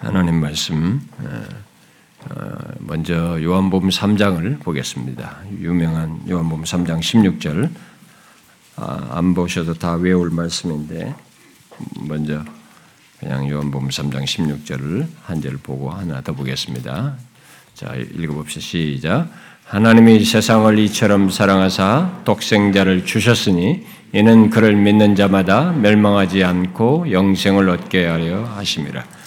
하나님 말씀 어, 먼저 요한복음 3장을 보겠습니다. 유명한 요한복음 3장 16절 아, 안 보셔도 다 외울 말씀인데 먼저 그냥 요한복음 3장 16절을 한 절 보고 하나 더 보겠습니다. 자 읽어봅시다. 시작. 하나님이 세상을 이처럼 사랑하사 독생자를 주셨으니 이는 그를 믿는 자마다 멸망하지 않고 영생을 얻게 하려 하심이라.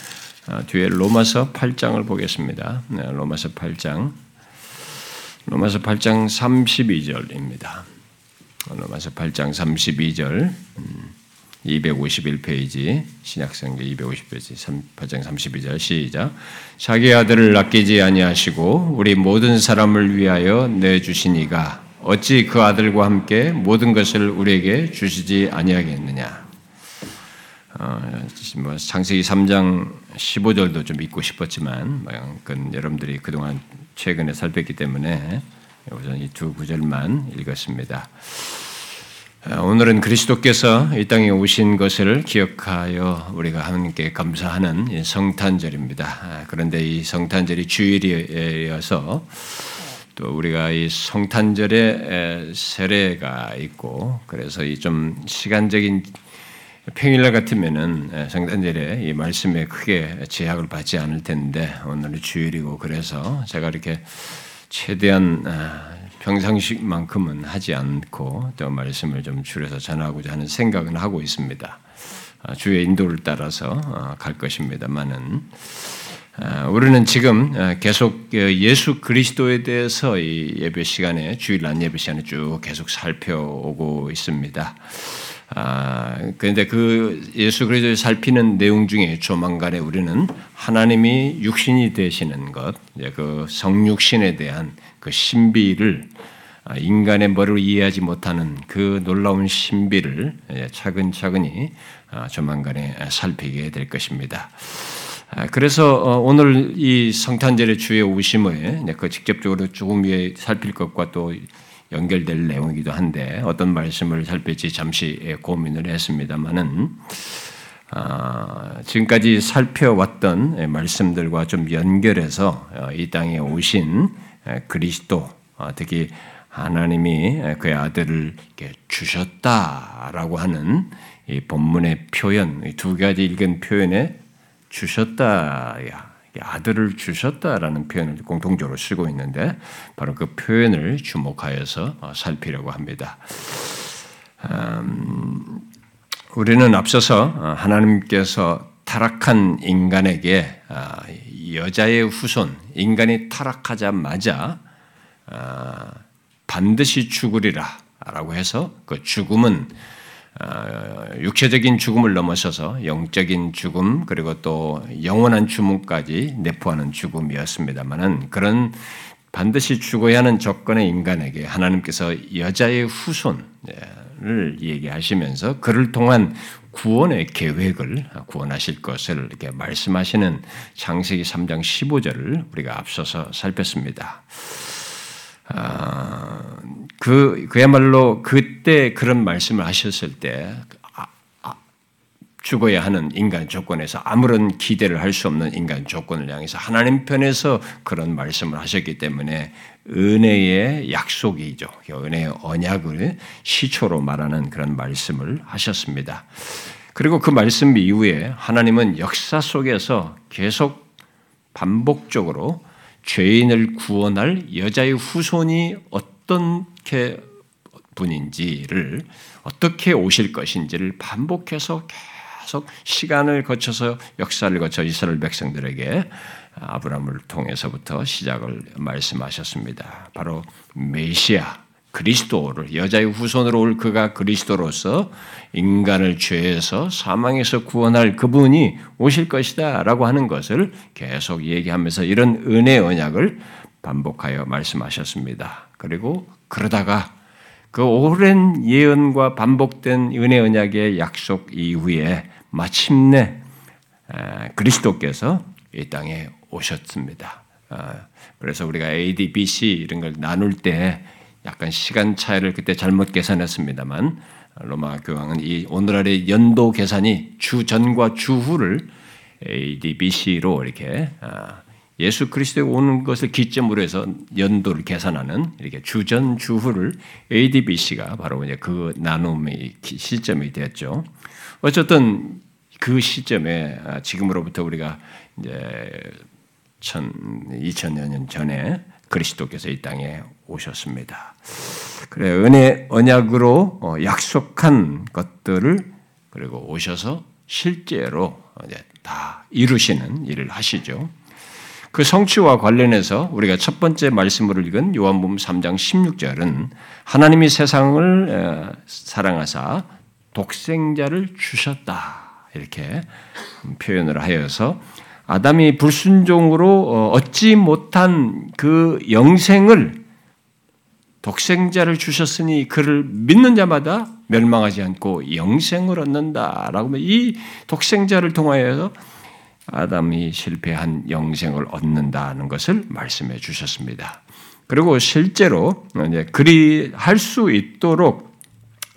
아, 뒤에 로마서 8장을 보겠습니다. 네, 로마서 8장. 로마서 8장 32절입니다. 로마서 8장 32절. 251페이지 신약성경 250페이지 8장 32절 시작 자기 아들을 아끼지 아니하시고 우리 모든 사람을 위하여 내주시니가 어찌 그 아들과 함께 모든 것을 우리에게 주시지 아니하겠느냐 어, 뭐 창세기 3장 15절도 좀 읽고 싶었지만 뭐 그건 여러분들이 그동안 최근에 살폈기 때문에 우선 이 두 구절만 읽었습니다. 어, 오늘은 그리스도께서 이 땅에 오신 것을 기억하여 우리가 함께 감사하는 성탄절입니다. 아, 그런데 이 성탄절이 주일이어서 또 우리가 이 성탄절에 세례가 있고 그래서 이 좀 시간적인 평일날 같으면은 성탄절에 이 말씀에 크게 제약을 받지 않을 텐데 오늘은 주일이고 그래서 제가 이렇게 최대한 아, 평상식만큼은 하지 않고 또 말씀을 좀 줄여서 전하고자 하는 생각은 하고 있습니다. 아, 주의 인도를 따라서 아, 갈 것입니다만은 아, 우리는 지금 계속 예수 그리스도에 대해서 이 예배 시간에 주일 날 예배 시간에 쭉 계속 살펴오고 있습니다. 아, 그런데 그 예수 그리스도를 살피는 내용 중에 조만간에 우리는 하나님이 육신이 되시는 것, 그 성육신에 대한 그 신비를 아, 인간의 머리로 이해하지 못하는 그 놀라운 신비를 예, 차근차근히 아, 조만간에 살피게 될 것입니다. 아, 그래서 어, 오늘 이 성탄절의 주의 오심을 그 직접적으로 조금 위에 살필 것과 또 연결될 내용이기도 한데 어떤 말씀을 살필지 잠시 예, 고민을 했습니다만은 지금까지 살펴왔던 예, 말씀들과 좀 연결해서 어, 이 땅에 오신 그리스도 어, 특히 하나님이 그의 아들을 주셨다라고 하는 이 본문의 표현 두 가지 읽은 표현에 주셨다 아들을 주셨다라는 표현을 공통적으로 쓰고 있는데 바로 그 표현을 주목하여서 어, 살피려고 합니다. 음, 우리는 앞서서 어, 하나님께서 타락한 인간에게 여자의 후손, 인간이 타락하자마자 반드시 죽으리라 라고 해서 그 죽음은 어, 육체적인 죽음을 넘어서서 영적인 죽음 그리고 또 영원한 죽음까지 내포하는 죽음이었습니다만은 그런 반드시 죽어야 하는 조건의 인간에게 하나님께서 여자의 후손을 얘기하시면서 그를 통한 구원의 계획을 구원하실 것을 이렇게 말씀하시는 장세기 3장 15절을 우리가 앞서서 살폈습니다. 아, 그 그야말로 그때 그런 말씀을 하셨을 때 아, 아, 죽어야 하는 인간 조건에서 아무런 기대를 할 수 없는 인간 조건을 향해서 하나님 편에서 그런 말씀을 하셨기 때문에 은혜의 약속이죠. 은혜의 언약을 시초로 말하는 그런 말씀을 하셨습니다. 그리고 그 말씀 이후에 하나님은 역사 속에서 계속 반복적으로 죄인을 구원할 여자의 후손이 어떻게 분인지를 어떻게 오실 것인지를 반복해서 계속 시간을 거쳐서 역사를 거쳐 이스라엘 백성들에게 아브라함을 통해서부터 시작을 말씀하셨습니다. 바로 메시아 그리스도를 여자의 후손으로 올 그가 그리스도로서 인간을 죄에서 사망에서 구원할 그분이 오실 것이다라고 하는 것을 계속 얘기하면서 이런 은혜 언약을 반복하여 말씀하셨습니다. 그리고 그러다가 그 오랜 예언과 반복된 은혜 언약의 약속 이후에 마침내 그리스도께서 이 땅에 오셨습니다. 아, 그래서 우리가 A, D, B, C 이런 걸 나눌 때 약간 시간 차이를 그때 잘못 계산했습니다만 로마 교황은 이 오늘날의 연도 계산이 주 전과 주 후를 ADBC로 이렇게 아, 예수 그리스도에 오는 것을 기점으로 해서 연도를 계산하는 이렇게 주전 주후를 ADBC가 바로 이제 그 나눔의 시점이 되었죠. 어쨌든 그 시점에 아, 지금으로부터 우리가 이제 2000여 년 전에 그리스도께서 이 땅에 오셨습니다. 그래 은혜 언약으로 어, 약속한 것들을 그리고 오셔서 실제로 다 이루시는 일을 하시죠. 그 성취와 관련해서 우리가 첫 번째 말씀으로 읽은 요한복음 3장 16절은 하나님이 세상을 사랑하사 독생자를 주셨다 이렇게 표현을 하여서 아담이 불순종으로 어, 얻지 못한 그 영생을 독생자를 주셨으니 그를 믿는 자마다 멸망하지 않고 영생을 얻는다라고 이 독생자를 통하여서 아담이 실패한 영생을 얻는다는 것을 말씀해 주셨습니다. 그리고 실제로 그리 할 수 있도록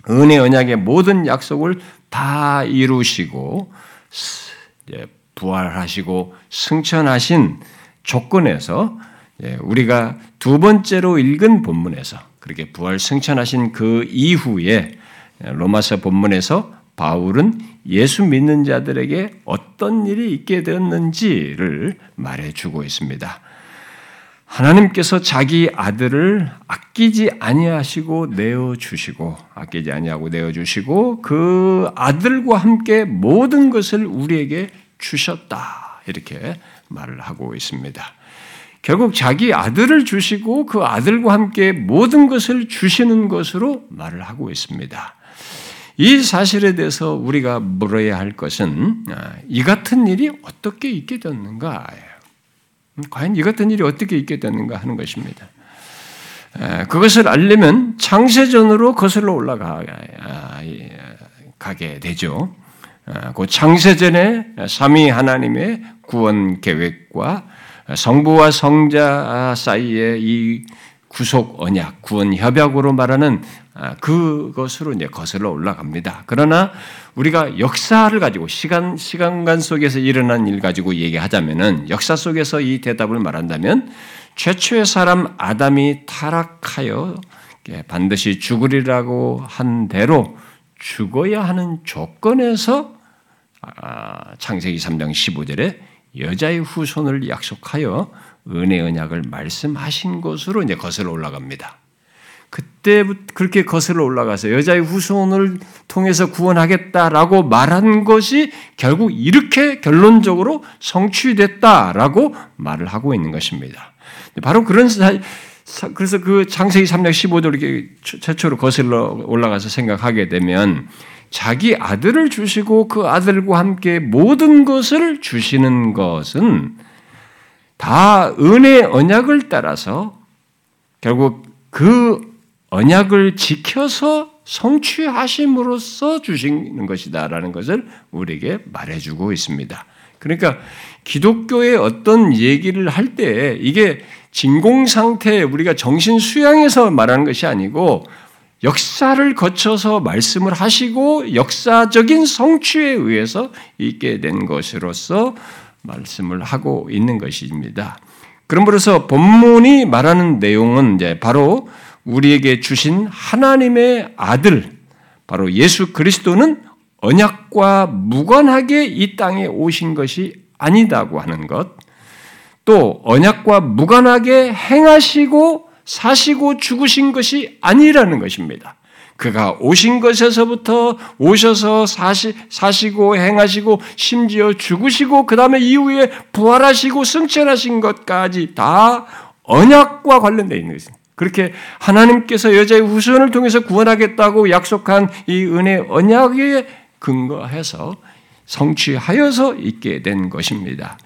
은혜 언약의 모든 약속을 다 이루시고 부활하시고 승천하신 조건에서 예, 우리가 두 번째로 읽은 본문에서 그렇게 부활 승천하신 그 이후에 로마서 본문에서 바울은 예수 믿는 자들에게 어떤 일이 있게 되었는지를 말해주고 있습니다. 하나님께서 자기 아들을 아끼지 아니하시고 내어 주시고 아끼지 아니하고 내어 주시고 그 아들과 함께 모든 것을 우리에게 주셨다. 이렇게 말을 하고 있습니다. 결국 자기 아들을 주시고 그 아들과 함께 모든 것을 주시는 것으로 말을 하고 있습니다. 이 사실에 대해서 우리가 물어야 할 것은 아, 이 같은 일이 어떻게 있게 됐는가? 과연 이 같은 일이 어떻게 있게 됐는가 하는 것입니다. 그것을 알려면 창세전으로 거슬러 올라가게 아, 되죠. 어, 그 창세전에 삼위 하나님의 구원 계획과 성부와 성자 사이의 이 구속 언약, 구원 협약으로 말하는 아, 그것으로 이제 거슬러 올라갑니다. 그러나 우리가 역사를 가지고 시간 시간간 속에서 일어난 일 가지고 얘기하자면은 역사 속에서 이 대답을 말한다면 최초의 사람 아담이 타락하여 반드시 죽으리라고 한 대로 죽어야 하는 조건에서 아, 창세기 3장 15절에 여자의 후손을 약속하여 은혜 언약을 말씀하신 것으로 이제 거슬러 올라갑니다. 그때부터 그렇게 거슬러 올라가서 여자의 후손을 통해서 구원하겠다라고 말한 것이 결국 이렇게 결론적으로 성취됐다라고 말을 하고 있는 것입니다. 바로 그런 그래서 그 창세기 3장 15절 이렇게 최초로 거슬러 올라가서 생각하게 되면 자기 아들을 주시고 그 아들과 함께 모든 것을 주시는 것은 다 은혜 언약을 따라서 결국 그 언약을 지켜서 성취하심으로써 주시는 것이다라는 것을 우리에게 말해주고 있습니다. 그러니까 기독교의 어떤 얘기를 할 때 이게 진공 상태에 우리가 정신 수양에서 말하는 것이 아니고 역사를 거쳐서 말씀을 하시고 역사적인 성취에 의해서 있게 된 것으로서 말씀을 하고 있는 것입니다. 그럼으로써 본문이 말하는 내용은 이제 바로 우리에게 주신 하나님의 아들, 바로 예수 그리스도는 언약과 무관하게 이 땅에 오신 것이 아니다고 하는 것, 또 언약과 무관하게 행하시고 사시고 죽으신 것이 아니라는 것입니다. 그가 오신 것에서부터 오셔서 사시, 사시고 행하시고 심지어 죽으시고 그 다음에 이후에 부활하시고 승천하신 것까지 다 언약과 관련되어 있는 것입니다. 그렇게 하나님께서 여자의 후손을 통해서 구원하겠다고 약속한 이 은혜 언약에 근거해서 성취하여서 있게 된 것입니다.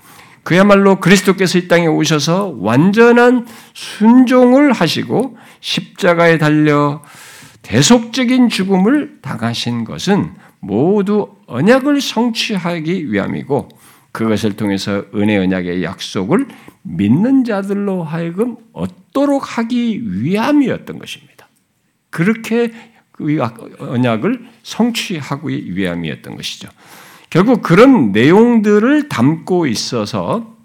그야말로 그리스도께서 이 땅에 오셔서 완전한 순종을 하시고 십자가에 달려 대속적인 죽음을 당하신 것은 모두 언약을 성취하기 위함이고 그것을 통해서 은혜 언약의 약속을 믿는 자들로 하여금 얻도록 하기 위함이었던 것입니다. 그렇게 그 언약을 성취하기 위함이었던 것이죠. 결국 그런 내용들을 담고 있어서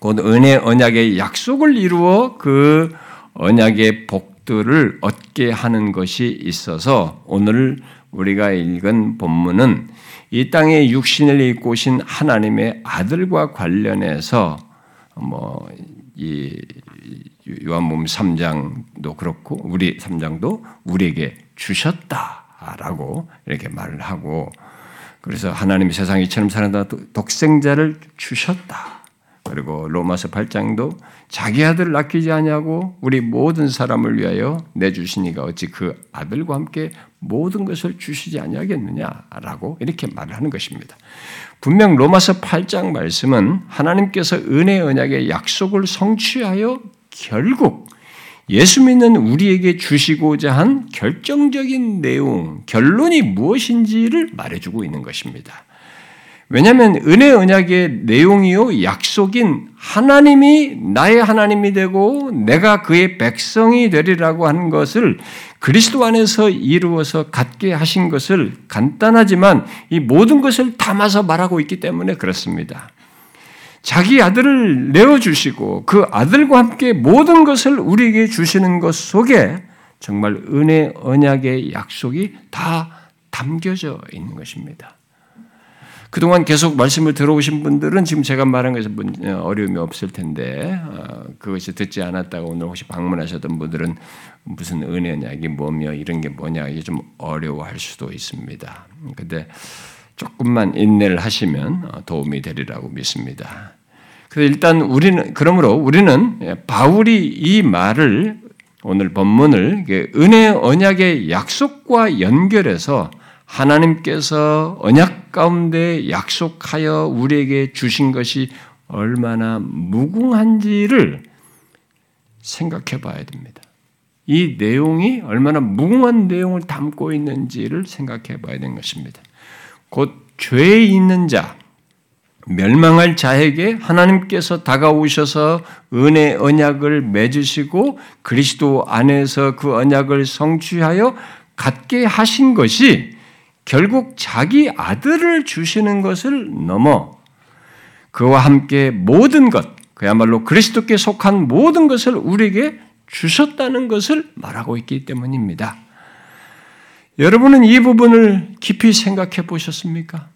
곧 은혜 언약의 약속을 이루어 그 언약의 복들을 얻게 하는 것이 있어서 오늘 우리가 읽은 본문은 이 땅에 육신을 입고 오신 하나님의 아들과 관련해서 뭐 이 요한복음 3장도 그렇고 우리 3장도 우리에게 주셨다라고 이렇게 말을 하고 그래서 하나님이 세상 이처럼 사는다 독생자를 주셨다. 그리고 로마서 8장도 자기 아들을 아끼지 아니하고 우리 모든 사람을 위하여 내 주시니가 어찌 그 아들과 함께 모든 것을 주시지 아니하겠느냐라고 이렇게 말을 하는 것입니다. 분명 로마서 8장 말씀은 하나님께서 은혜 언약의 약속을 성취하여 결국 예수 믿는 우리에게 주시고자 한 결정적인 내용, 결론이 무엇인지를 말해주고 있는 것입니다. 왜냐하면 은혜 언약의 내용이요 약속인 하나님이 나의 하나님이 되고 내가 그의 백성이 되리라고 하는 것을 그리스도 안에서 이루어서 갖게 하신 것을 간단하지만 이 모든 것을 담아서 말하고 있기 때문에 그렇습니다. 자기 아들을 내어주시고 그 아들과 함께 모든 것을 우리에게 주시는 것 속에 정말 은혜 언약의 약속이 다 담겨져 있는 것입니다. 그동안 계속 말씀을 들어오신 분들은 지금 제가 말한 것에 어려움이 없을 텐데 어, 그것이 듣지 않았다고 오늘 혹시 방문하셨던 분들은 무슨 은혜 언약이 뭐며 이런 게 뭐냐 이게 좀 어려워할 수도 있습니다. 근데 조금만 인내를 하시면 어, 도움이 되리라고 믿습니다. 그래서 일단 우리는 그러므로 우리는 예, 바울이 이 말을 오늘 본문을 은혜 언약의 약속과 연결해서 하나님께서 언약 가운데 약속하여 우리에게 주신 것이 얼마나 무궁한지를 생각해 봐야 됩니다. 이 내용이 얼마나 무궁한 내용을 담고 있는지를 생각해 봐야 되는 것입니다. 곧 죄에 있는 자, 멸망할 자에게 하나님께서 다가오셔서 은혜 언약을 맺으시고 그리스도 안에서 그 언약을 성취하여 갖게 하신 것이 결국 자기 아들을 주시는 것을 넘어 그와 함께 모든 것, 그야말로 그리스도께 속한 모든 것을 우리에게 주셨다는 것을 말하고 있기 때문입니다. 여러분은 이 부분을 깊이 생각해 보셨습니까?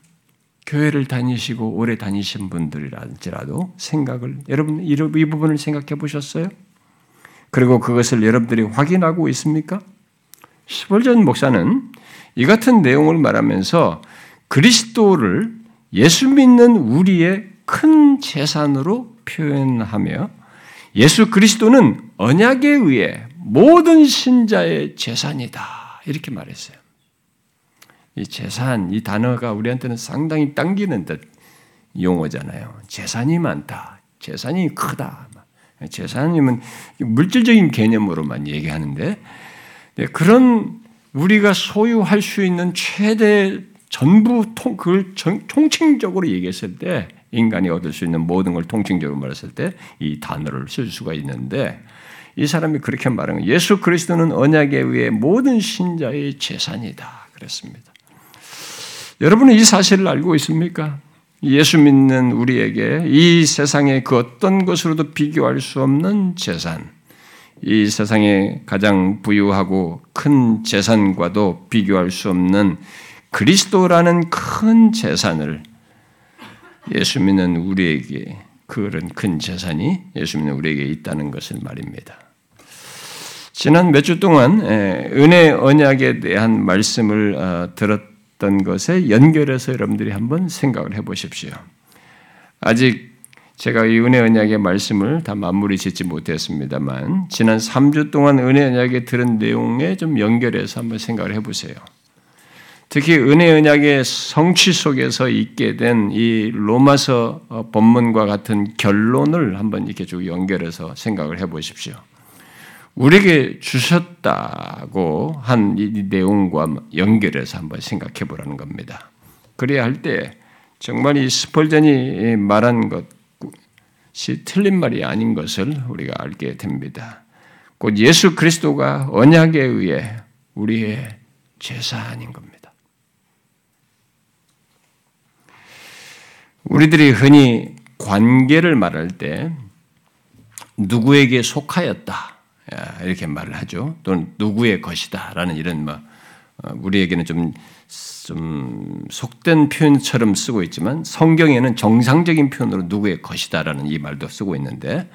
교회를 다니시고 오래 다니신 분들이라도 생각을 여러분 이 부분을 생각해 보셨어요? 그리고 그것을 여러분들이 확인하고 있습니까? 스벌전 목사는 이 같은 내용을 말하면서 그리스도를 예수 믿는 우리의 큰 재산으로 표현하며 예수 그리스도는 언약에 의해 모든 신자의 재산이다. 이렇게 말했어요. 이 재산, 이 단어가 우리한테는 상당히 당기는 듯 용어잖아요. 재산이 많다. 재산이 크다. 재산이면 물질적인 개념으로만 얘기하는데 네, 그런 우리가 소유할 수 있는 최대 전부 통, 그걸 전, 통칭적으로 얘기했을 때 인간이 얻을 수 있는 모든 걸 통칭적으로 말했을 때 이 단어를 쓸 수가 있는데 이 사람이 그렇게 말한 거예요. 예수 그리스도는 언약에 의해 모든 신자의 재산이다. 그랬습니다. 여러분은 이 사실을 알고 있습니까? 예수 믿는 우리에게 이 세상의 그 어떤 것으로도 비교할 수 없는 재산, 이 세상에 가장 부유하고 큰 재산과도 비교할 수 없는 그리스도라는 큰 재산을 예수 믿는 우리에게 그런 큰 재산이 예수 믿는 우리에게 있다는 것을 말입니다. 지난 몇 주 동안 은혜 언약에 대한 말씀을 어, 들었 던 것에 연결해서 여러분들이 한번 생각을 해보십시오. 아직 제가 이 은혜 언약의 말씀을 다 마무리 짓지 못했습니다만 지난 3주 동안 은혜 언약에 들은 내용에 좀 연결해서 한번 생각을 해보세요. 특히 은혜 언약의 성취 속에서 있게 된 이 로마서 어, 본문과 같은 결론을 한번 이렇게 쭉 연결해서 생각을 해보십시오. 우리에게 주셨다고 한 이 내용과 연결해서 한번 생각해 보라는 겁니다. 그래야 할 때 정말 이 스펄전이 말한 것시 틀린 말이 아닌 것을 우리가 알게 됩니다. 곧 예수 그리스도가 언약에 의해 우리의 제사인 겁니다. 우리들이 흔히 관계를 말할 때 누구에게 속하였다 이렇게 말을 하죠. 또는 누구의 것이다라는 이런 뭐 어, 우리에게는 좀, 좀 속된 표현처럼 쓰고 있지만 성경에는 정상적인 표현으로 누구의 것이다라는 이 말도 쓰고 있는데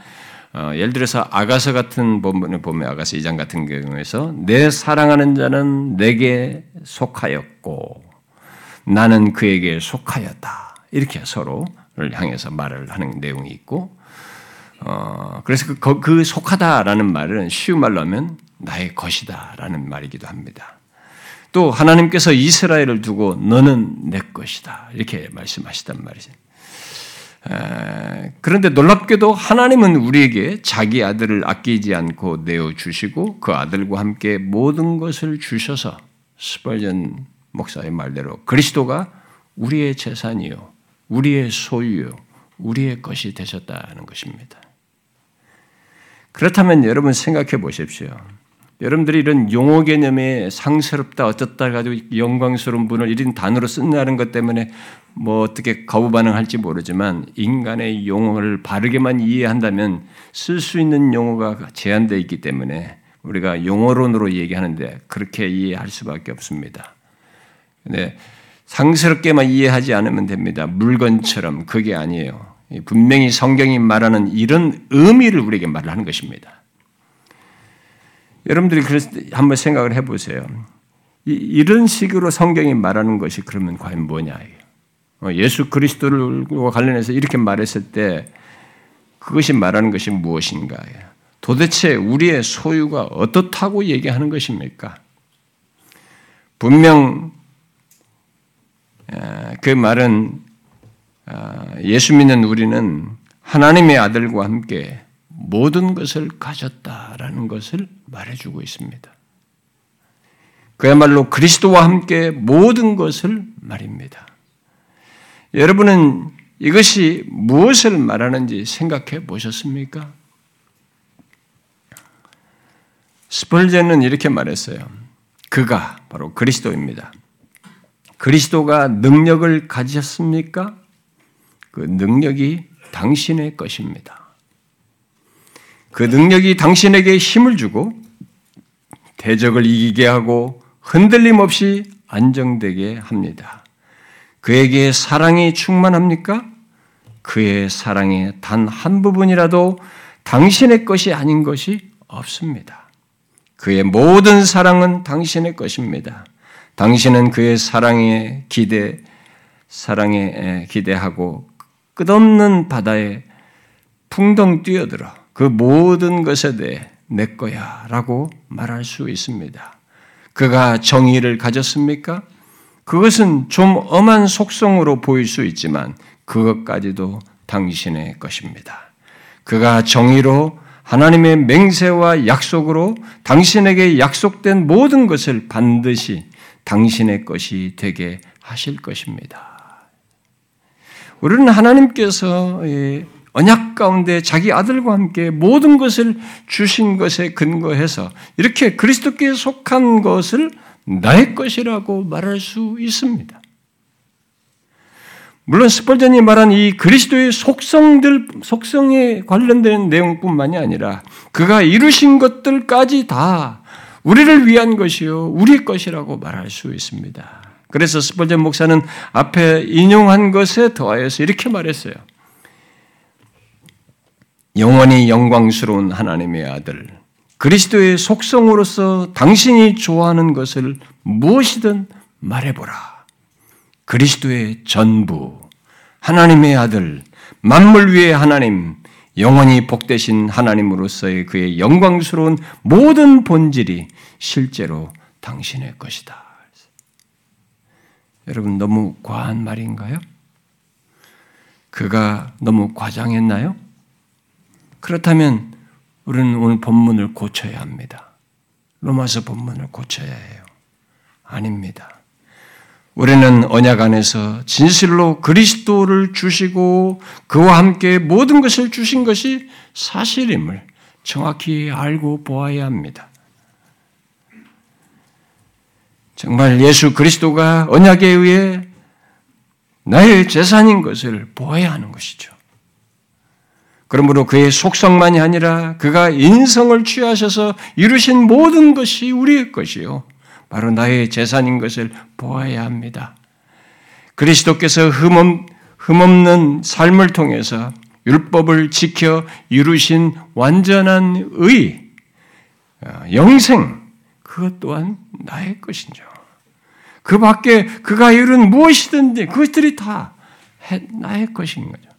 어, 예를 들어서 아가서 같은 본문을 보면 아가서 2장 같은 경우에서 내 사랑하는 자는 내게 속하였고 나는 그에게 속하였다 이렇게 서로를 향해서 말을 하는 내용이 있고 어, 그래서 그, 그 속하다라는 말은 쉬운 말로 하면 나의 것이다라는 말이기도 합니다. 또 하나님께서 이스라엘을 두고 너는 내 것이다 이렇게 말씀하시단 말이죠. 그런데 놀랍게도 하나님은 우리에게 자기 아들을 아끼지 않고 내어 주시고 그 아들과 함께 모든 것을 주셔서 스펄전 목사의 말대로 그리스도가 우리의 재산이요, 우리의 소유요, 우리의 것이 되셨다는 것입니다. 그렇다면 여러분 생각해 보십시오. 여러분들이 이런 용어 개념에 상스럽다, 어쩌다 가지고 영광스러운 분을 이런 단어로 쓴다는 것 때문에 뭐 어떻게 거부 반응할지 모르지만 인간의 용어를 바르게만 이해한다면 쓸 수 있는 용어가 제한되어 있기 때문에 우리가 용어론으로 얘기하는데 그렇게 이해할 수밖에 없습니다. 근데 상스럽게만 이해하지 않으면 됩니다. 물건처럼 그게 아니에요. 분명히 성경이 말하는 이런 의미를 우리에게 말을 하는 것입니다. 여러분들이 한번 생각을 해보세요. 이 런 식으로 성경이 말하는 것이 그러면 과연 뭐냐? 어, 예수 그리스도와 관련해서 이렇게 말했을 때 그것이 말하는 것이 무엇인가? 도대체 우리의 소유가 어떻다고 얘기하는 것입니까? 분명 그 말은 아, 예수 믿는 우리는 하나님의 아들과 함께 모든 것을 가졌다라는 것을 말해주고 있습니다. 그야말로 그리스도와 함께 모든 것을 말입니다. 여러분은 이것이 무엇을 말하는지 생각해 보셨습니까? 스펄젠은 이렇게 말했어요. 그가 바로 그리스도입니다. 그리스도가 능력을 가지셨습니까? 그 능력이 당신의 것입니다. 그 능력이 당신에게 힘을 주고 대적을 이기게 하고 흔들림 없이 안정되게 합니다. 그에게 사랑이 충만합니까? 그의 사랑의 단 한 부분이라도 당신의 것이 아닌 것이 없습니다. 그의 모든 사랑은 당신의 것입니다. 당신은 그의 사랑에 기대, 사랑에 기대하고 끝없는 바다에 풍덩 뛰어들어 그 모든 것에 대해 내 거야 라고 말할 수 있습니다. 그가 정의를 가졌습니까? 그것은 좀 엄한 속성으로 보일 수 있지만 그것까지도 당신의 것입니다. 그가 정의로 하나님의 맹세와 약속으로 당신에게 약속된 모든 것을 반드시 당신의 것이 되게 하실 것입니다. 우리는 하나님께서 언약 가운데 자기 아들과 함께 모든 것을 주신 것에 근거해서 이렇게 그리스도께 속한 것을 나의 것이라고 말할 수 있습니다. 물론 스펄전이 말한 이 그리스도의 속성들, 속성에 관련된 내용뿐만이 아니라 그가 이루신 것들까지 다 우리를 위한 것이요, 우리 것이라고 말할 수 있습니다. 그래서 스펄전 목사는 앞에 인용한 것에 더하여서 이렇게 말했어요. 영원히 영광스러운 하나님의 아들, 그리스도의 속성으로서 당신이 좋아하는 것을 무엇이든 말해보라. 그리스도의 전부, 하나님의 아들, 만물 위의 하나님, 영원히 복되신 하나님으로서의 그의 영광스러운 모든 본질이 실제로 당신의 것이다. 여러분, 너무 과한 말인가요? 그가 너무 과장했나요? 그렇다면 우리는 오늘 본문을 고쳐야 합니다. 로마서 본문을 고쳐야 해요. 아닙니다. 우리는 언약 안에서 진실로 그리스도를 주시고 그와 함께 모든 것을 주신 것이 사실임을 정확히 알고 보아야 합니다. 정말 예수 그리스도가 언약에 의해 나의 재산인 것을 보아야 하는 것이죠. 그러므로 그의 속성만이 아니라 그가 인성을 취하셔서 이루신 모든 것이 우리의 것이요. 바로 나의 재산인 것을 보아야 합니다. 그리스도께서 흠없, 흠없는 삶을 통해서 율법을 지켜 이루신 완전한 의, 어, 영생, 그것 또한 나의 것이죠. 그 밖에 그가 이룬 무엇이든지 그것들이 다 나의 것인 거죠.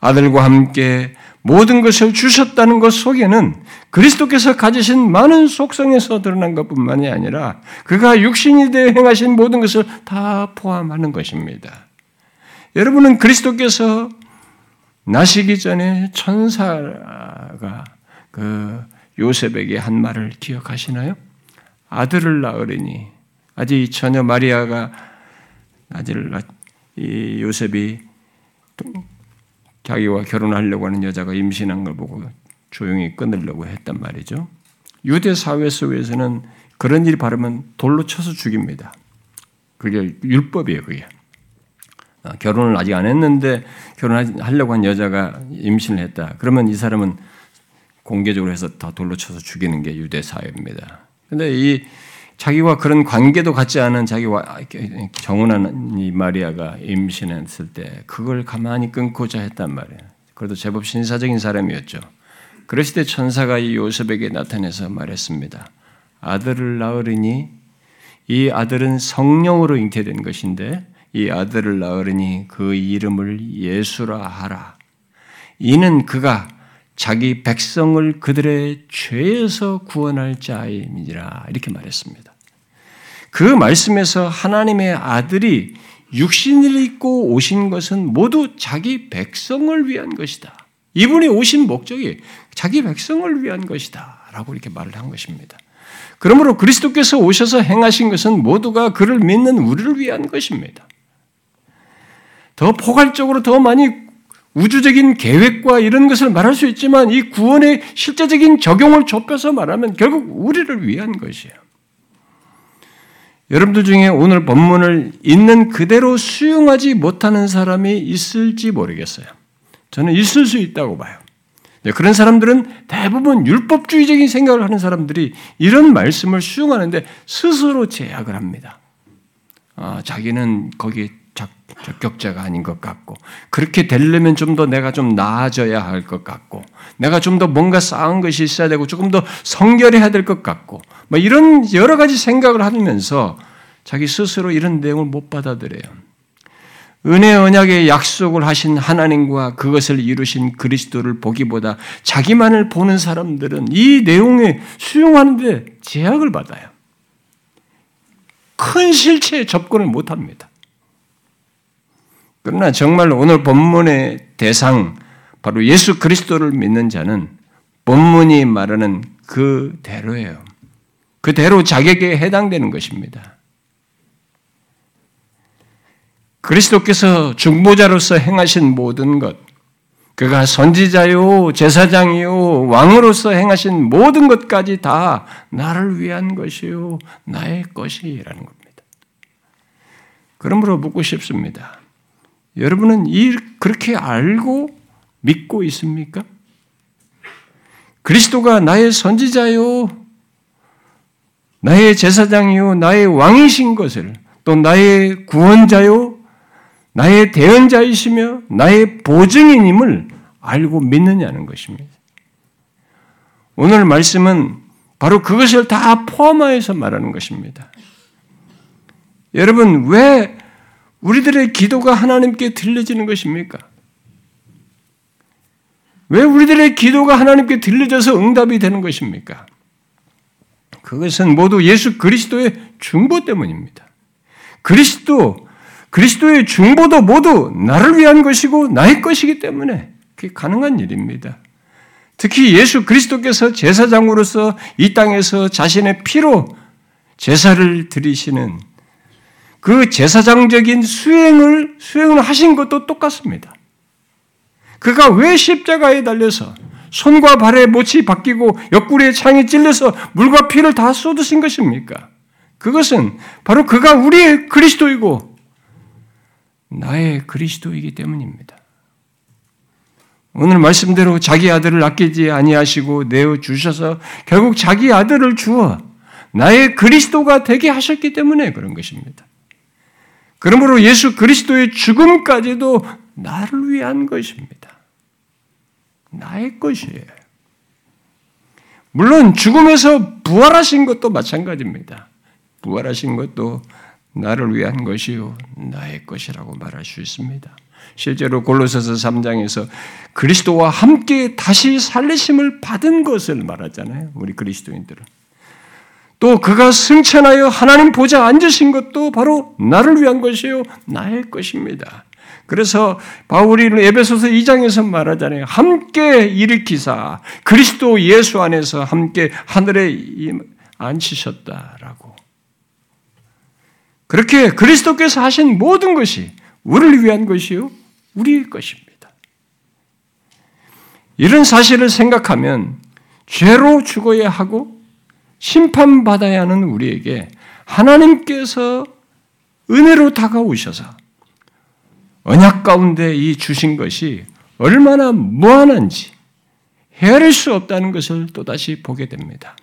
아들과 함께 모든 것을 주셨다는 것 속에는 그리스도께서 가지신 많은 속성에서 드러난 것뿐만이 아니라 그가 육신이 되어 행하신 모든 것을 다 포함하는 것입니다. 여러분은 그리스도께서 나시기 전에 천사가 그 요셉에게 한 말을 기억하시나요? 아들을 낳으리니 아직 처녀 마리아가 낳, 이 요셉이 자기와 결혼하려고 하는 여자가 임신한 걸 보고 조용히 끊으려고 했단 말이죠. 유대 사회 속에서는 그런 일이 바르면 돌로 쳐서 죽입니다. 그게 율법이에요, 그게. 아, 결혼을 아직 안 했는데 결혼하려고 한 여자가 임신을 했다. 그러면 이 사람은 공개적으로 해서 다 돌로 쳐서 죽이는 게 유대 사회입니다. 근데 이 자기와 그런 관계도 갖지 않은 자기와 정혼한 이 마리아가 임신했을 때 그걸 가만히 끊고자 했단 말이에요. 그래도 제법 신사적인 사람이었죠. 그랬을 때 천사가 이 요셉에게 나타내서 말했습니다. 아들을 낳으리니 이 아들은 성령으로 잉태된 것인데 이 아들을 낳으리니 그 이름을 예수라 하라. 이는 그가 자기 백성을 그들의 죄에서 구원할 자임이니라 이렇게 말했습니다. 그 말씀에서 하나님의 아들이 육신을 입고 오신 것은 모두 자기 백성을 위한 것이다. 이분이 오신 목적이 자기 백성을 위한 것이다. 라고 이렇게 말을 한 것입니다. 그러므로 그리스도께서 오셔서 행하신 것은 모두가 그를 믿는 우리를 위한 것입니다. 더 포괄적으로 더 많이 우주적인 계획과 이런 것을 말할 수 있지만 이 구원의 실제적인 적용을 좁혀서 말하면 결국 우리를 위한 것이에요. 여러분들 중에 오늘 본문을 있는 그대로 수용하지 못하는 사람이 있을지 모르겠어요. 저는 있을 수 있다고 봐요. 네, 그런 사람들은 대부분 율법주의적인 생각을 하는 사람들이 이런 말씀을 수용하는데 스스로 제약을 합니다. 아, 자기는 거기 적격자가 아닌 것 같고 그렇게 되려면 좀 더 내가 좀 나아져야 할 것 같고 내가 좀 더 뭔가 쌓은 것이 있어야 되고 조금 더 성결해야 될 것 같고 뭐 이런 여러 가지 생각을 하면서 자기 스스로 이런 내용을 못 받아들여요. 은혜 언약의 약속을 하신 하나님과 그것을 이루신 그리스도를 보기보다 자기만을 보는 사람들은 이 내용에 수용하는데 제약을 받아요. 큰 실체에 접근을 못 합니다. 그러나 정말 오늘 본문의 대상, 바로 예수 그리스도를 믿는 자는 본문이 말하는 그 대로예요. 그 대로 자격에 해당되는 것입니다. 그리스도께서 중보자로서 행하신 모든 것, 그가 선지자요, 제사장이요, 왕으로서 행하신 모든 것까지 다 나를 위한 것이요, 나의 것이라는 겁니다. 그러므로 묻고 싶습니다. 여러분은 이 그렇게 알고 믿고 있습니까? 그리스도가 나의 선지자요, 나의 제사장이요, 나의 왕이신 것을 또 나의 구원자요, 나의 대언자이시며 나의 보증인임을 알고 믿느냐는 것입니다. 오늘 말씀은 바로 그것을 다 포함하여서 말하는 것입니다. 여러분, 왜 우리들의 기도가 하나님께 들려지는 것입니까? 왜 우리들의 기도가 하나님께 들려져서 응답이 되는 것입니까? 그것은 모두 예수 그리스도의 중보 때문입니다. 그리스도, 그리스도의 중보도 모두 나를 위한 것이고 나의 것이기 때문에 그게 가능한 일입니다. 특히 예수 그리스도께서 제사장으로서 이 땅에서 자신의 피로 제사를 드리시는 그 제사장적인 수행을 수행을 하신 것도 똑같습니다. 그가 왜 십자가에 달려서 손과 발의 못이 바뀌고 옆구리에 창이 찔려서 물과 피를 다 쏟으신 것입니까? 그것은 바로 그가 우리의 그리스도이고 나의 그리스도이기 때문입니다. 오늘 말씀대로 자기 아들을 아끼지 아니하시고 내어 주셔서 결국 자기 아들을 주어 나의 그리스도가 되게 하셨기 때문에 그런 것입니다. 그러므로 예수 그리스도의 죽음까지도 나를 위한 것입니다. 나의 것이에요. 물론 죽음에서 부활하신 것도 마찬가지입니다. 부활하신 것도 나를 위한 것이요 나의 것이라고 말할 수 있습니다. 실제로 골로새서 3장에서 그리스도와 함께 다시 살리심을 받은 것을 말하잖아요. 우리 그리스도인들은. 또 그가 승천하여 하나님 보좌 앉으신 것도 바로 나를 위한 것이요 나의 것입니다. 그래서 바울이 에베소서 2장에서 말하잖아요. 함께 일으키사 그리스도 예수 안에서 함께 하늘에 앉히셨다라고. 그렇게 그리스도께서 하신 모든 것이 우리를 위한 것이요 우리의 것입니다. 이런 사실을 생각하면 죄로 죽어야 하고 심판받아야 하는 우리에게 하나님께서 은혜로 다가오셔서 언약 가운데 이 주신 것이 얼마나 무한한지 헤아릴 수 없다는 것을 또다시 보게 됩니다.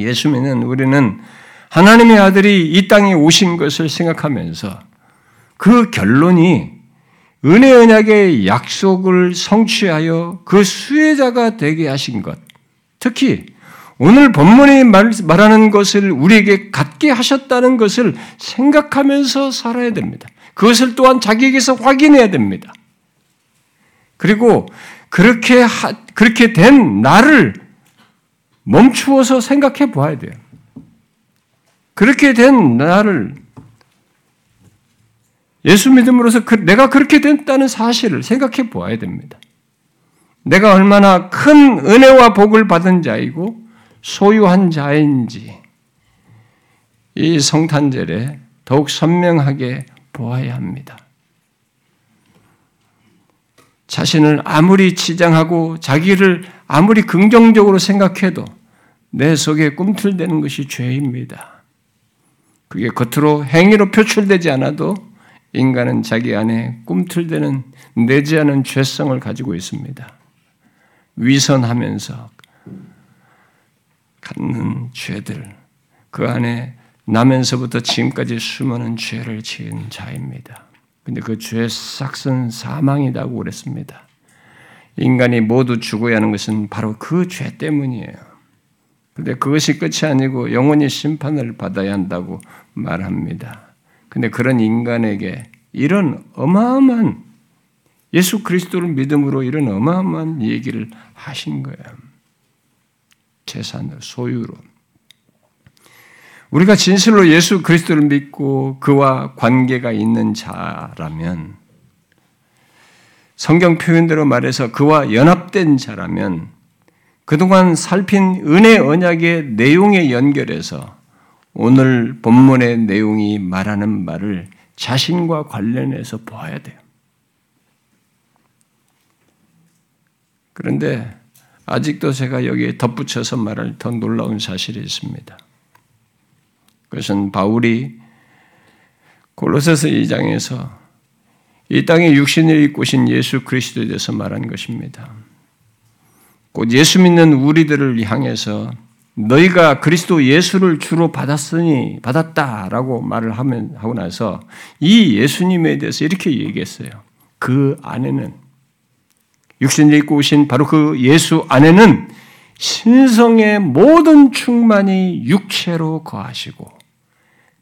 예수 믿는 우리는 하나님의 아들이 이 땅에 오신 것을 생각하면서 그 결론이 은혜 언약의 약속을 성취하여 그 수혜자가 되게 하신 것, 특히 오늘 본문이 말하는 것을 우리에게 갖게 하셨다는 것을 생각하면서 살아야 됩니다. 그것을 또한 자기에게서 확인해야 됩니다. 그리고 그렇게 하, 그렇게 된 나를 멈추어서 생각해 보아야 돼요. 그렇게 된 나를 예수 믿음으로서 그, 내가 그렇게 됐다는 사실을 생각해 보아야 됩니다. 내가 얼마나 큰 은혜와 복을 받은 자이고 소유한 자인지 이 성탄절에 더욱 선명하게 보아야 합니다. 자신을 아무리 치장하고 자기를 아무리 긍정적으로 생각해도 내 속에 꿈틀대는 것이 죄입니다. 그게 겉으로 행위로 표출되지 않아도 인간은 자기 안에 꿈틀대는 내지 않은 죄성을 가지고 있습니다. 위선하면서 갖는 죄들, 그 안에 나면서부터 지금까지 수많은 죄를 지은 자입니다. 근데 그 죄의 싹은 사망이라고 그랬습니다. 인간이 모두 죽어야 하는 것은 바로 그 죄 때문이에요. 근데 그것이 끝이 아니고 영원히 심판을 받아야 한다고 말합니다. 근데 그런 인간에게 이런 어마어마한 예수 그리스도를 믿음으로 이런 어마어마한 얘기를 하신 거예요. 재산을 소유로. 우리가 진실로 예수 그리스도를 믿고 그와 관계가 있는 자라면 성경 표현대로 말해서 그와 연합된 자라면 그동안 살핀 은혜 언약의 내용에 연결해서 오늘 본문의 내용이 말하는 말을 자신과 관련해서 보아야 돼요. 그런데 아직도 제가 여기에 덧붙여서 말할 더 놀라운 사실이 있습니다. 그것은 바울이 골로새서 2장에서 이 땅에 육신을 입고 오신 예수 그리스도에 대해서 말한 것입니다. 곧 예수 믿는 우리들을 향해서 너희가 그리스도 예수를 주로 받았으니 받았다라고 말을 하면 하고 나서 이 예수님에 대해서 이렇게 얘기했어요. 그 안에는 육신을 입고 오신 바로 그 예수 안에는 신성의 모든 충만이 육체로 거하시고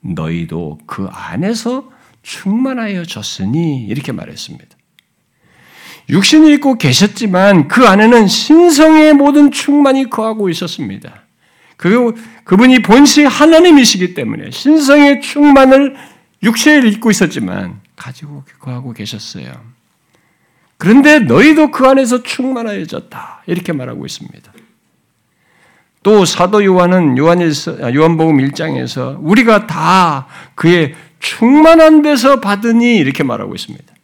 너희도 그 안에서 충만하여 졌으니 이렇게 말했습니다. 육신을 입고 계셨지만 그 안에는 신성의 모든 충만이 거하고 있었습니다. 그, 그분이 본시 하나님이시기 때문에 신성의 충만을 육체에 입고 있었지만 가지고 거하고 계셨어요. 그런데 너희도 그 안에서 충만하여졌다. 이렇게 말하고 있습니다. 또 사도 요한은 요한일서, 아, 요한복음 1장에서 우리가 다 그의 충만한 데서 받으니 이렇게 말하고 있습니다.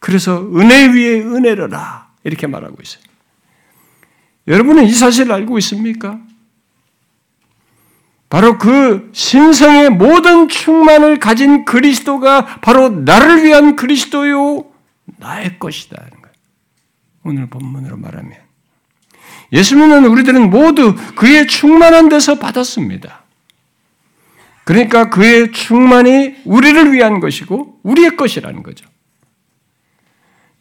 그래서 은혜 위에 은혜로라 이렇게 말하고 있어요. 여러분은 이 사실을 알고 있습니까? 바로 그 신성의 모든 충만을 가진 그리스도가 바로 나를 위한 그리스도요, 나의 것이다. 오늘 본문으로 말하면. 예수 믿는 우리들은 모두 그의 충만한 데서 받았습니다. 그러니까 그의 충만이 우리를 위한 것이고 우리의 것이라는 거죠.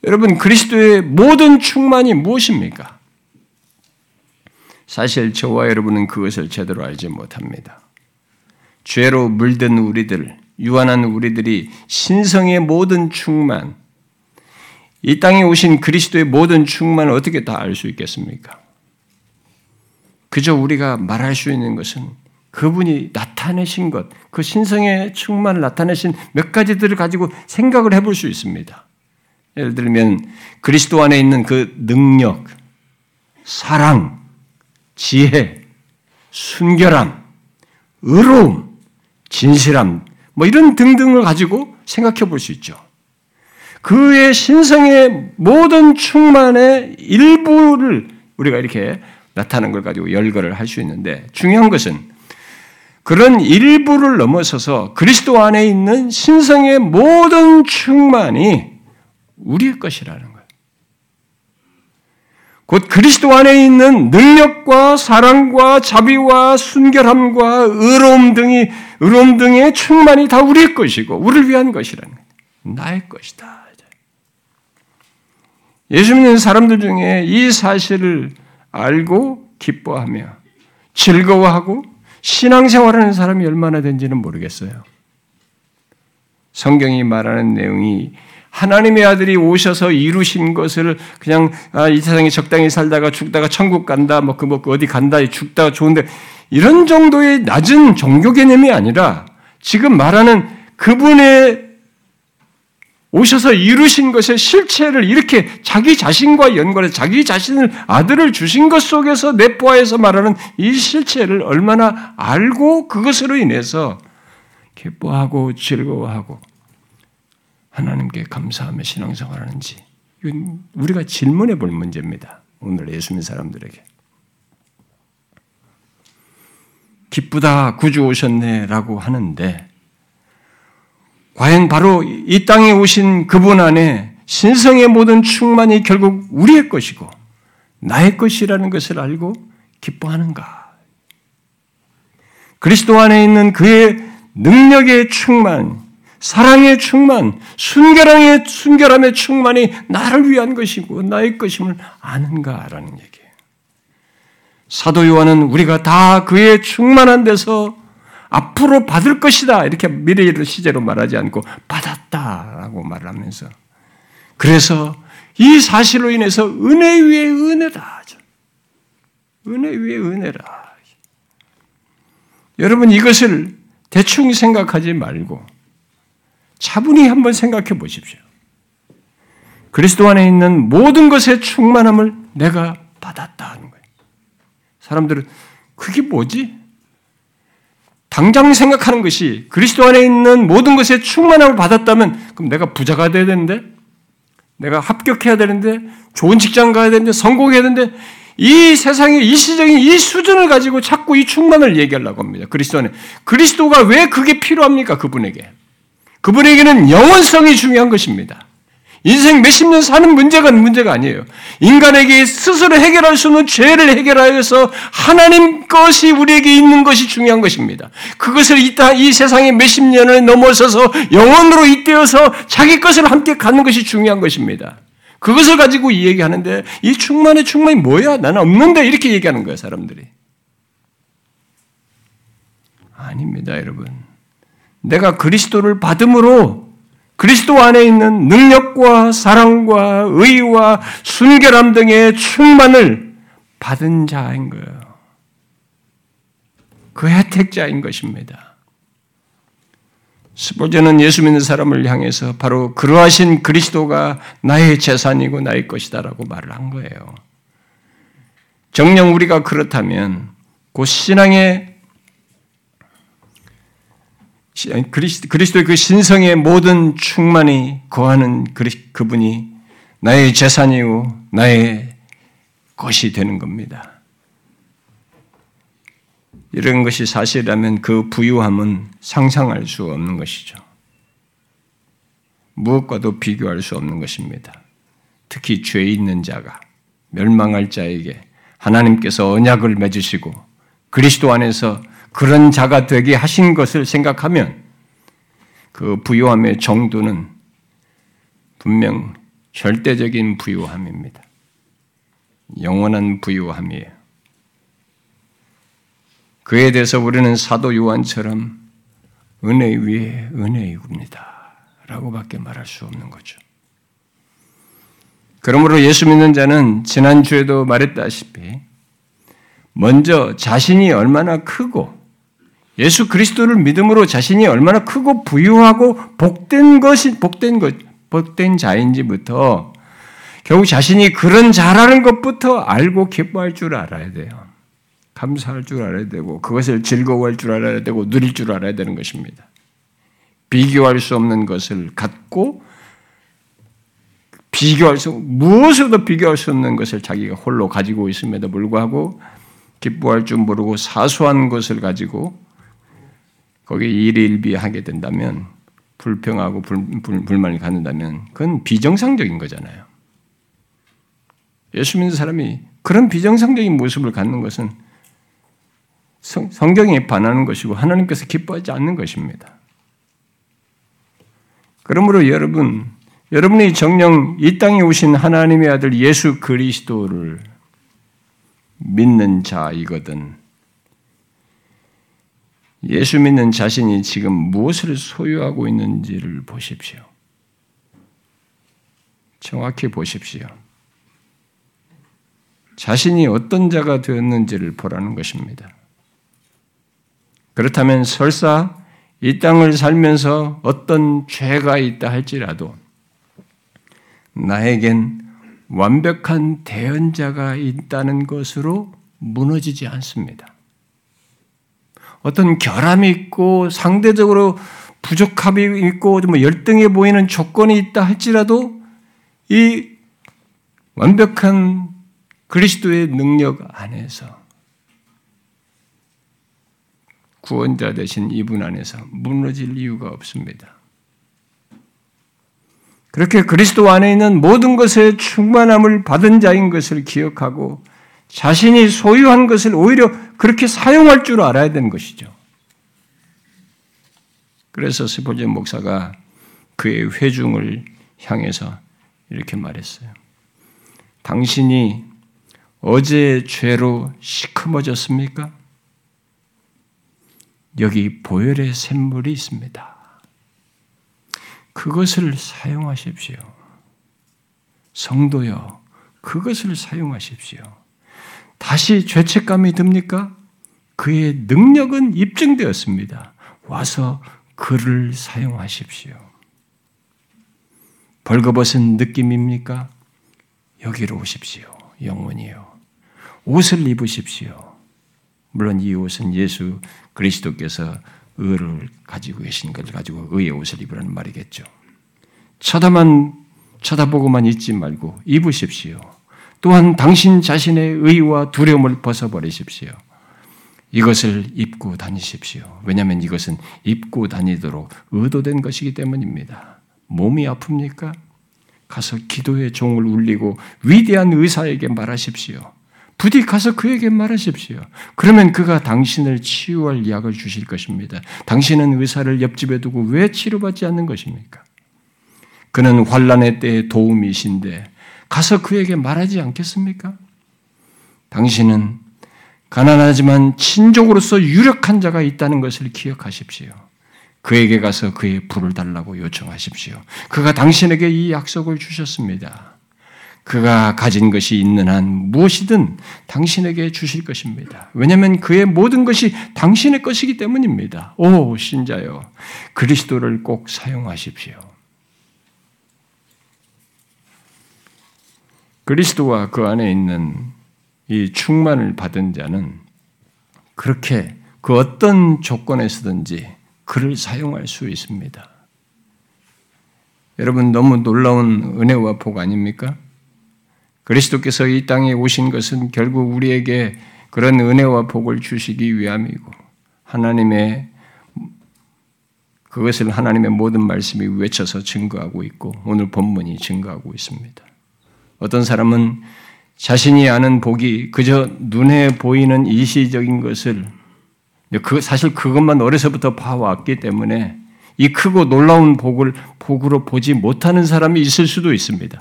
여러분, 그리스도의 모든 충만이 무엇입니까? 사실 저와 여러분은 그것을 제대로 알지 못합니다. 죄로 물든 우리들, 유한한 우리들이 신성의 모든 충만, 이 땅에 오신 그리스도의 모든 충만을 어떻게 다 알 수 있겠습니까? 그저 우리가 말할 수 있는 것은 그분이 나타내신 것, 그 신성의 충만을 나타내신 몇 가지들을 가지고 생각을 해볼 수 있습니다. 예를 들면 그리스도 안에 있는 그 능력, 사랑, 지혜, 순결함, 의로움, 진실함, 뭐 이런 등등을 가지고 생각해 볼 수 있죠. 그의 신성의 모든 충만의 일부를 우리가 이렇게 나타나는 걸 가지고 열거를 할 수 있는데 중요한 것은 그런 일부를 넘어서서 그리스도 안에 있는 신성의 모든 충만이 우리의 것이라는. 곧 그리스도 안에 있는 능력과 사랑과 자비와 순결함과 의로움 등이 의로움 등의 충만이 다 우리의 것이고 우리를 위한 것이라는 거예요. 나의 것이다. 예수 믿는 사람들 중에 이 사실을 알고 기뻐하며 즐거워하고 신앙생활하는 사람이 얼마나 된지는 모르겠어요. 성경이 말하는 내용이 하나님의 아들이 오셔서 이루신 것을 그냥 아, 이 세상에 적당히 살다가 죽다가 천국 간다, 뭐, 그, 뭐, 그 어디 간다, 죽다가 좋은데, 이런 정도의 낮은 종교 개념이 아니라 지금 말하는 그분의 오셔서 이루신 것의 실체를 이렇게 자기 자신과 연관해 자기 자신을 아들을 주신 것 속에서 내포하여서 말하는 이 실체를 얼마나 알고 그것으로 인해서 기뻐하고 즐거워하고 하나님께 감사하며 신앙생활하는지 이건 우리가 질문해 볼 문제입니다. 오늘 예수 믿는 사람들에게 기쁘다 구주 오셨네라고 하는데 과연 바로 이 땅에 오신 그분 안에 신성의 모든 충만이 결국 우리의 것이고 나의 것이라는 것을 알고 기뻐하는가? 그리스도 안에 있는 그의 능력의 충만, 사랑의 충만, 순결함의, 순결함의 충만이 나를 위한 것이고 나의 것임을 아는가라는 얘기예요. 사도 요한은 우리가 다 그의 충만한 데서 앞으로 받을 것이다. 이렇게 미래를 시제로 말하지 않고 받았다라고 말하면서 그래서 이 사실로 인해서 은혜 위에 은혜다. 은혜 위에 은혜라. 여러분 이것을 대충 생각하지 말고 차분히 한번 생각해 보십시오. 그리스도 안에 있는 모든 것의 충만함을 내가 받았다는 거예요. 사람들은 그게 뭐지? 당장 생각하는 것이 그리스도 안에 있는 모든 것의 충만함을 받았다면 그럼 내가 부자가 돼야 되는데 내가 합격해야 되는데 좋은 직장 가야 되는데 성공해야 되는데 이 세상의 일시적인 이 수준을 가지고 자꾸 이 충만을 얘기하려고 합니다. 그리스도 안에. 그리스도가 왜 그게 필요합니까? 그분에게. 그분에게는 영원성이 중요한 것입니다. 인생 몇십 년 사는 문제가 문제가 아니에요. 인간에게 스스로 해결할 수 없는 죄를 해결하여서 하나님 것이 우리에게 있는 것이 중요한 것입니다. 그것을 이, 땅, 이 세상에 몇십 년을 넘어서서 영원으로 잇대어서 자기 것을 함께 갖는 것이 중요한 것입니다. 그것을 가지고 이 얘기하는데 이 충만의 충만이 뭐야? 나는 없는데 이렇게 얘기하는 거예요, 사람들이. 아닙니다, 여러분. 내가 그리스도를 받음으로 그리스도 안에 있는 능력과 사랑과 의와 순결함 등의 충만을 받은 자인 거예요. 그 혜택자인 것입니다. 스포전은 예수 믿는 사람을 향해서 바로 그러하신 그리스도가 나의 재산이고 나의 것이다라고 말을 한 거예요. 정녕 우리가 그렇다면 그 신앙의 그리스도의 그 신성의 모든 충만이 거하는 그분이 나의 재산이요, 나의 것이 되는 겁니다. 이런 것이 사실이라면 그 부유함은 상상할 수 없는 것이죠. 무엇과도 비교할 수 없는 것입니다. 특히 죄 있는 자가 멸망할 자에게 하나님께서 언약을 맺으시고 그리스도 안에서 그런 자가 되게 하신 것을 생각하면 그 부유함의 정도는 분명 절대적인 부유함입니다. 영원한 부유함이에요. 그에 대해서 우리는 사도 요한처럼 은혜 위에 은혜입니다. 라고밖에 말할 수 없는 거죠. 그러므로 예수 믿는 자는 지난주에도 말했다시피 먼저 자신이 얼마나 크고 예수 그리스도를 믿음으로 자신이 얼마나 크고 부유하고 복된 것이 복된 것 복된 자인지부터 결국 자신이 그런 자라는 것부터 알고 기뻐할 줄 알아야 돼요. 감사할 줄 알아야 되고 그것을 즐거워할 줄 알아야 되고 누릴 줄 알아야 되는 것입니다. 비교할 수 없는 것을 갖고 비교할 수 무엇으로도 비교할 수 없는 것을 자기가 홀로 가지고 있음에도 불구하고 기뻐할 줄 모르고 사소한 것을 가지고 거기에 일일비하게 된다면 불평하고 불, 불, 불 만을 갖는다면 그건 비정상적인 거잖아요. 예수 믿는 사람이 그런 비정상적인 모습을 갖는 것은 성, 성경에 반하는 것이고 하나님께서 기뻐하지 않는 것입니다. 그러므로 여러분, 여러분이 정령 이 땅에 오신 하나님의 아들 예수 그리스도를 믿는 자이거든. 예수 믿는 자신이 지금 무엇을 소유하고 있는지를 보십시오. 정확히 보십시오. 자신이 어떤 자가 되었는지를 보라는 것입니다. 그렇다면 설사 이 땅을 살면서 어떤 죄가 있다 할지라도 나에겐 완벽한 대언자가 있다는 것으로 무너지지 않습니다. 어떤 결함이 있고 상대적으로 부족함이 있고 뭐 열등해 보이는 조건이 있다 할지라도 이 완벽한 그리스도의 능력 안에서 구원자 되신 이분 안에서 무너질 이유가 없습니다. 그렇게 그리스도 안에 있는 모든 것에 충만함을 받은 자인 것을 기억하고 자신이 소유한 것을 오히려 그렇게 사용할 줄 알아야 되는 것이죠. 그래서 스포전 목사가 그의 회중을 향해서 이렇게 말했어요. 당신이 어제 죄로 시커머졌습니까? 여기 보혈의 샘물이 있습니다. 그것을 사용하십시오. 성도여, 그것을 사용하십시오. 다시 죄책감이 듭니까? 그의 능력은 입증되었습니다. 와서 그를 사용하십시오. 벌거벗은 느낌입니까? 여기로 오십시오. 영원히요. 옷을 입으십시오. 물론 이 옷은 예수 그리스도께서 의를 가지고 계신 것을 가지고 의의 옷을 입으라는 말이겠죠. 쳐다만 쳐다보고만 있지 말고 입으십시오. 또한 당신 자신의 의와 두려움을 벗어버리십시오. 이것을 입고 다니십시오. 왜냐하면 이것은 입고 다니도록 의도된 것이기 때문입니다. 몸이 아픕니까? 가서 기도의 종을 울리고 위대한 의사에게 말하십시오. 부디 가서 그에게 말하십시오. 그러면 그가 당신을 치유할 약을 주실 것입니다. 당신은 의사를 옆집에 두고 왜 치료받지 않는 것입니까? 그는 환란의 때에 도움이신데 가서 그에게 말하지 않겠습니까? 당신은 가난하지만 친족으로서 유력한 자가 있다는 것을 기억하십시오. 그에게 가서 그의 불을 달라고 요청하십시오. 그가 당신에게 이 약속을 주셨습니다. 그가 가진 것이 있는 한 무엇이든 당신에게 주실 것입니다. 왜냐하면 그의 모든 것이 당신의 것이기 때문입니다. 오, 신자요. 그리스도를 꼭 사용하십시오. 그리스도와 그 안에 있는 이 충만을 받은 자는 그렇게 그 어떤 조건에서든지 그를 사용할 수 있습니다. 여러분 너무 놀라운 은혜와 복 아닙니까? 그리스도께서 이 땅에 오신 것은 결국 우리에게 그런 은혜와 복을 주시기 위함이고 하나님의 그것을 하나님의 모든 말씀이 외쳐서 증거하고 있고 오늘 본문이 증거하고 있습니다. 어떤 사람은 자신이 아는 복이 그저 눈에 보이는 일시적인 것을 그 사실 그것만 어려서부터 봐왔기 때문에 이 크고 놀라운 복을 복으로 보지 못하는 사람이 있을 수도 있습니다.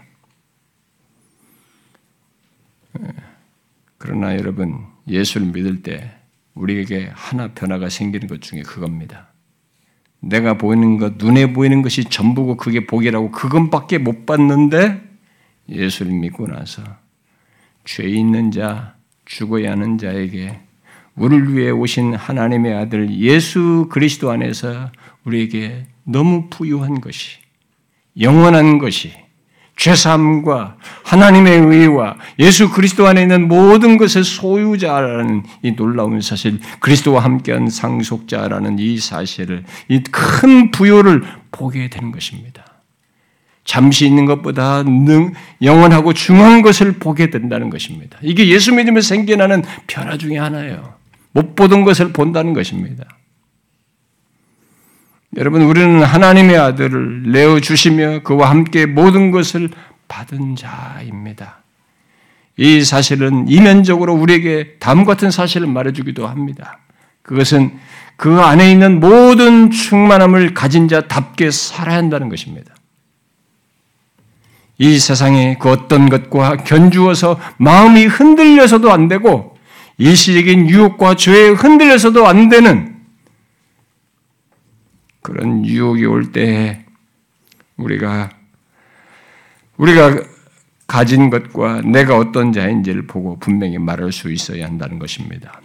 예. 그러나 여러분 예수를 믿을 때 우리에게 하나 변화가 생기는 것 중에 그겁니다. 내가 보이는 것, 눈에 보이는 것이 전부고 그게 복이라고 그것밖에 못 봤는데 예수를 믿고 나서 죄 있는 자, 죽어야 하는 자에게 우리를 위해 오신 하나님의 아들 예수 그리스도 안에서 우리에게 너무 부유한 것이 영원한 것이 죄사함과 하나님의 의와 예수 그리스도 안에 있는 모든 것의 소유자라는 이 놀라운 사실, 그리스도와 함께한 상속자라는 이 사실을, 이 큰 부요를 보게 되는 것입니다. 잠시 있는 것보다 능, 영원하고 중요한 것을 보게 된다는 것입니다. 이게 예수 믿으면 생겨나는 변화 중의 하나예요. 못 보던 것을 본다는 것입니다. 여러분, 우리는 하나님의 아들을 내어 주시며 그와 함께 모든 것을 받은 자입니다. 이 사실은 이면적으로 우리에게 다음 같은 사실을 말해주기도 합니다. 그것은 그 안에 있는 모든 충만함을 가진 자답게 살아야 한다는 것입니다. 이 세상에 그 어떤 것과 견주어서 마음이 흔들려서도 안 되고 일시적인 유혹과 죄에 흔들려서도 안 되는 그런 유혹이 올때 우리가 우리가 가진 것과 내가 어떤 자인지를 보고 분명히 말할 수 있어야 한다는 것입니다.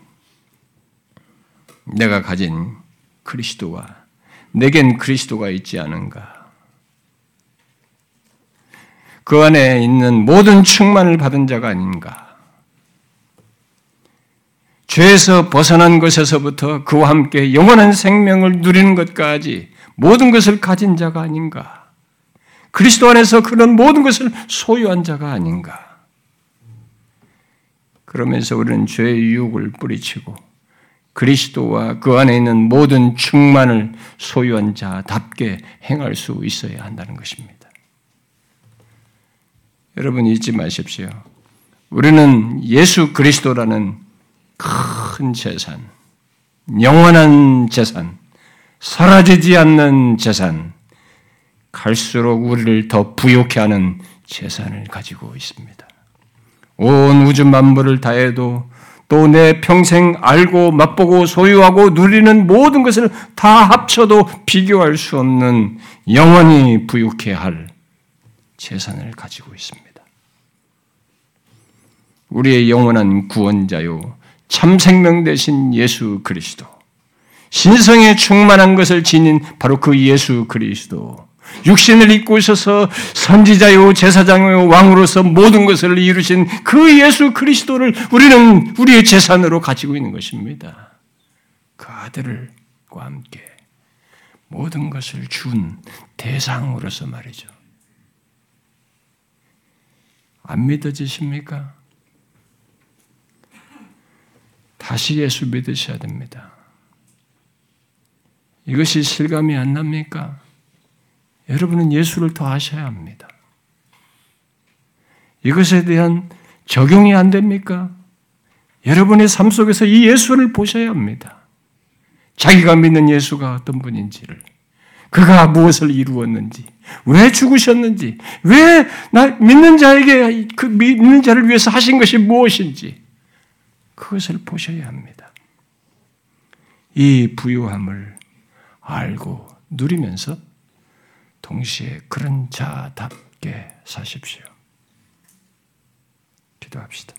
내가 가진 그리스도와 내겐 그리스도가 있지 않은가? 그 안에 있는 모든 충만을 받은 자가 아닌가? 죄에서 벗어난 것에서부터 그와 함께 영원한 생명을 누리는 것까지 모든 것을 가진 자가 아닌가? 그리스도 안에서 그런 모든 것을 소유한 자가 아닌가? 그러면서 우리는 죄의 유혹을 뿌리치고 그리스도와 그 안에 있는 모든 충만을 소유한 자답게 행할 수 있어야 한다는 것입니다. 여러분 잊지 마십시오. 우리는 예수 그리스도라는 큰 재산, 영원한 재산, 사라지지 않는 재산, 갈수록 우리를 더 부욕해 하는 재산을 가지고 있습니다. 온 우주 만물을 다해도 또 내 평생 알고 맛보고 소유하고 누리는 모든 것을 다 합쳐도 비교할 수 없는 영원히 부욕해 할 재산을 가지고 있습니다. 우리의 영원한 구원자요, 참 생명 되신 예수 그리스도. 신성에 충만한 것을 지닌 바로 그 예수 그리스도. 육신을 입고 있어서 선지자요, 제사장요, 왕으로서 모든 것을 이루신 그 예수 그리스도를 우리는 우리의 재산으로 가지고 있는 것입니다. 그 아들과 함께 모든 것을 준 대상으로서 말이죠. 안 믿어지십니까? 다시 예수 믿으셔야 됩니다. 이것이 실감이 안 납니까? 여러분은 예수를 더 아셔야 합니다. 이것에 대한 적용이 안 됩니까? 여러분의 삶 속에서 이 예수를 보셔야 합니다. 자기가 믿는 예수가 어떤 분인지를, 그가 무엇을 이루었는지, 왜 죽으셨는지, 왜 나 믿는 자에게 그 믿는 자를 위해서 하신 것이 무엇인지, 그것을 보셔야 합니다. 이 부유함을 알고 누리면서 동시에 그런 자답게 사십시오. 기도합시다.